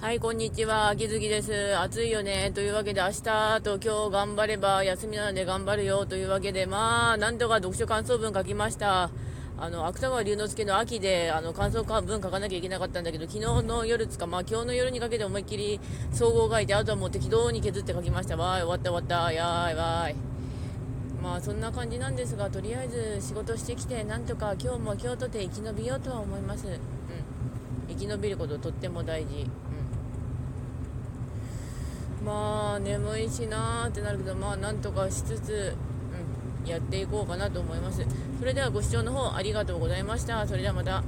はい、こんにちは。秋月です。暑いよね。というわけで、明日と今日頑張れば休みなので頑張るよ。というわけで、まあ、なんとか読書感想文書きました。あの、芥川龍之介の秋で、あの、感想文書かなきゃいけなかったんだけど、昨日の夜つか、まあ今日の夜にかけて思いっきり総合書いて、あとはもう適当に削って書きました。わーい、終わった終わった。やーい、わーい。まあそんな感じなんですが、とりあえず仕事してきて、なんとか今日も今日とて生き延びようとは思います。うん。生き延びることとっても大事。まあ眠いしなーってなるけどまあなんとかしつつ、うん、やっていこうかなと思います。それではご視聴の方ありがとうございました。それではまた。